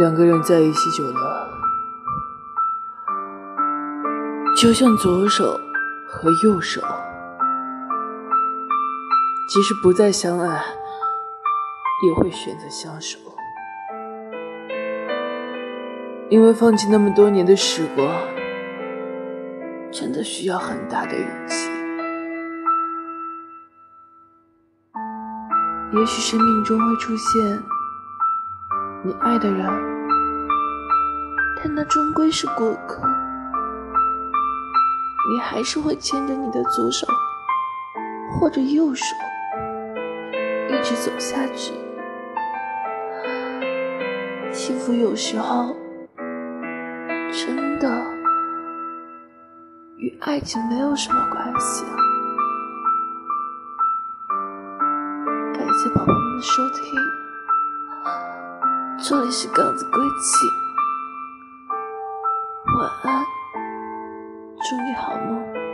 两个人在一起久了，就像左手和右手，即使不再相爱，也会选择相守。因为放弃那么多年的时光，真的需要很大的勇气。也许生命中会出现你爱的人，但那终归是过客。你还是会牵着你的左手或者右手，一直走下去。幸福有时候。真的与爱情没有什么关系！感谢宝宝们的收听，这里是刚子归期，晚安，祝你好梦。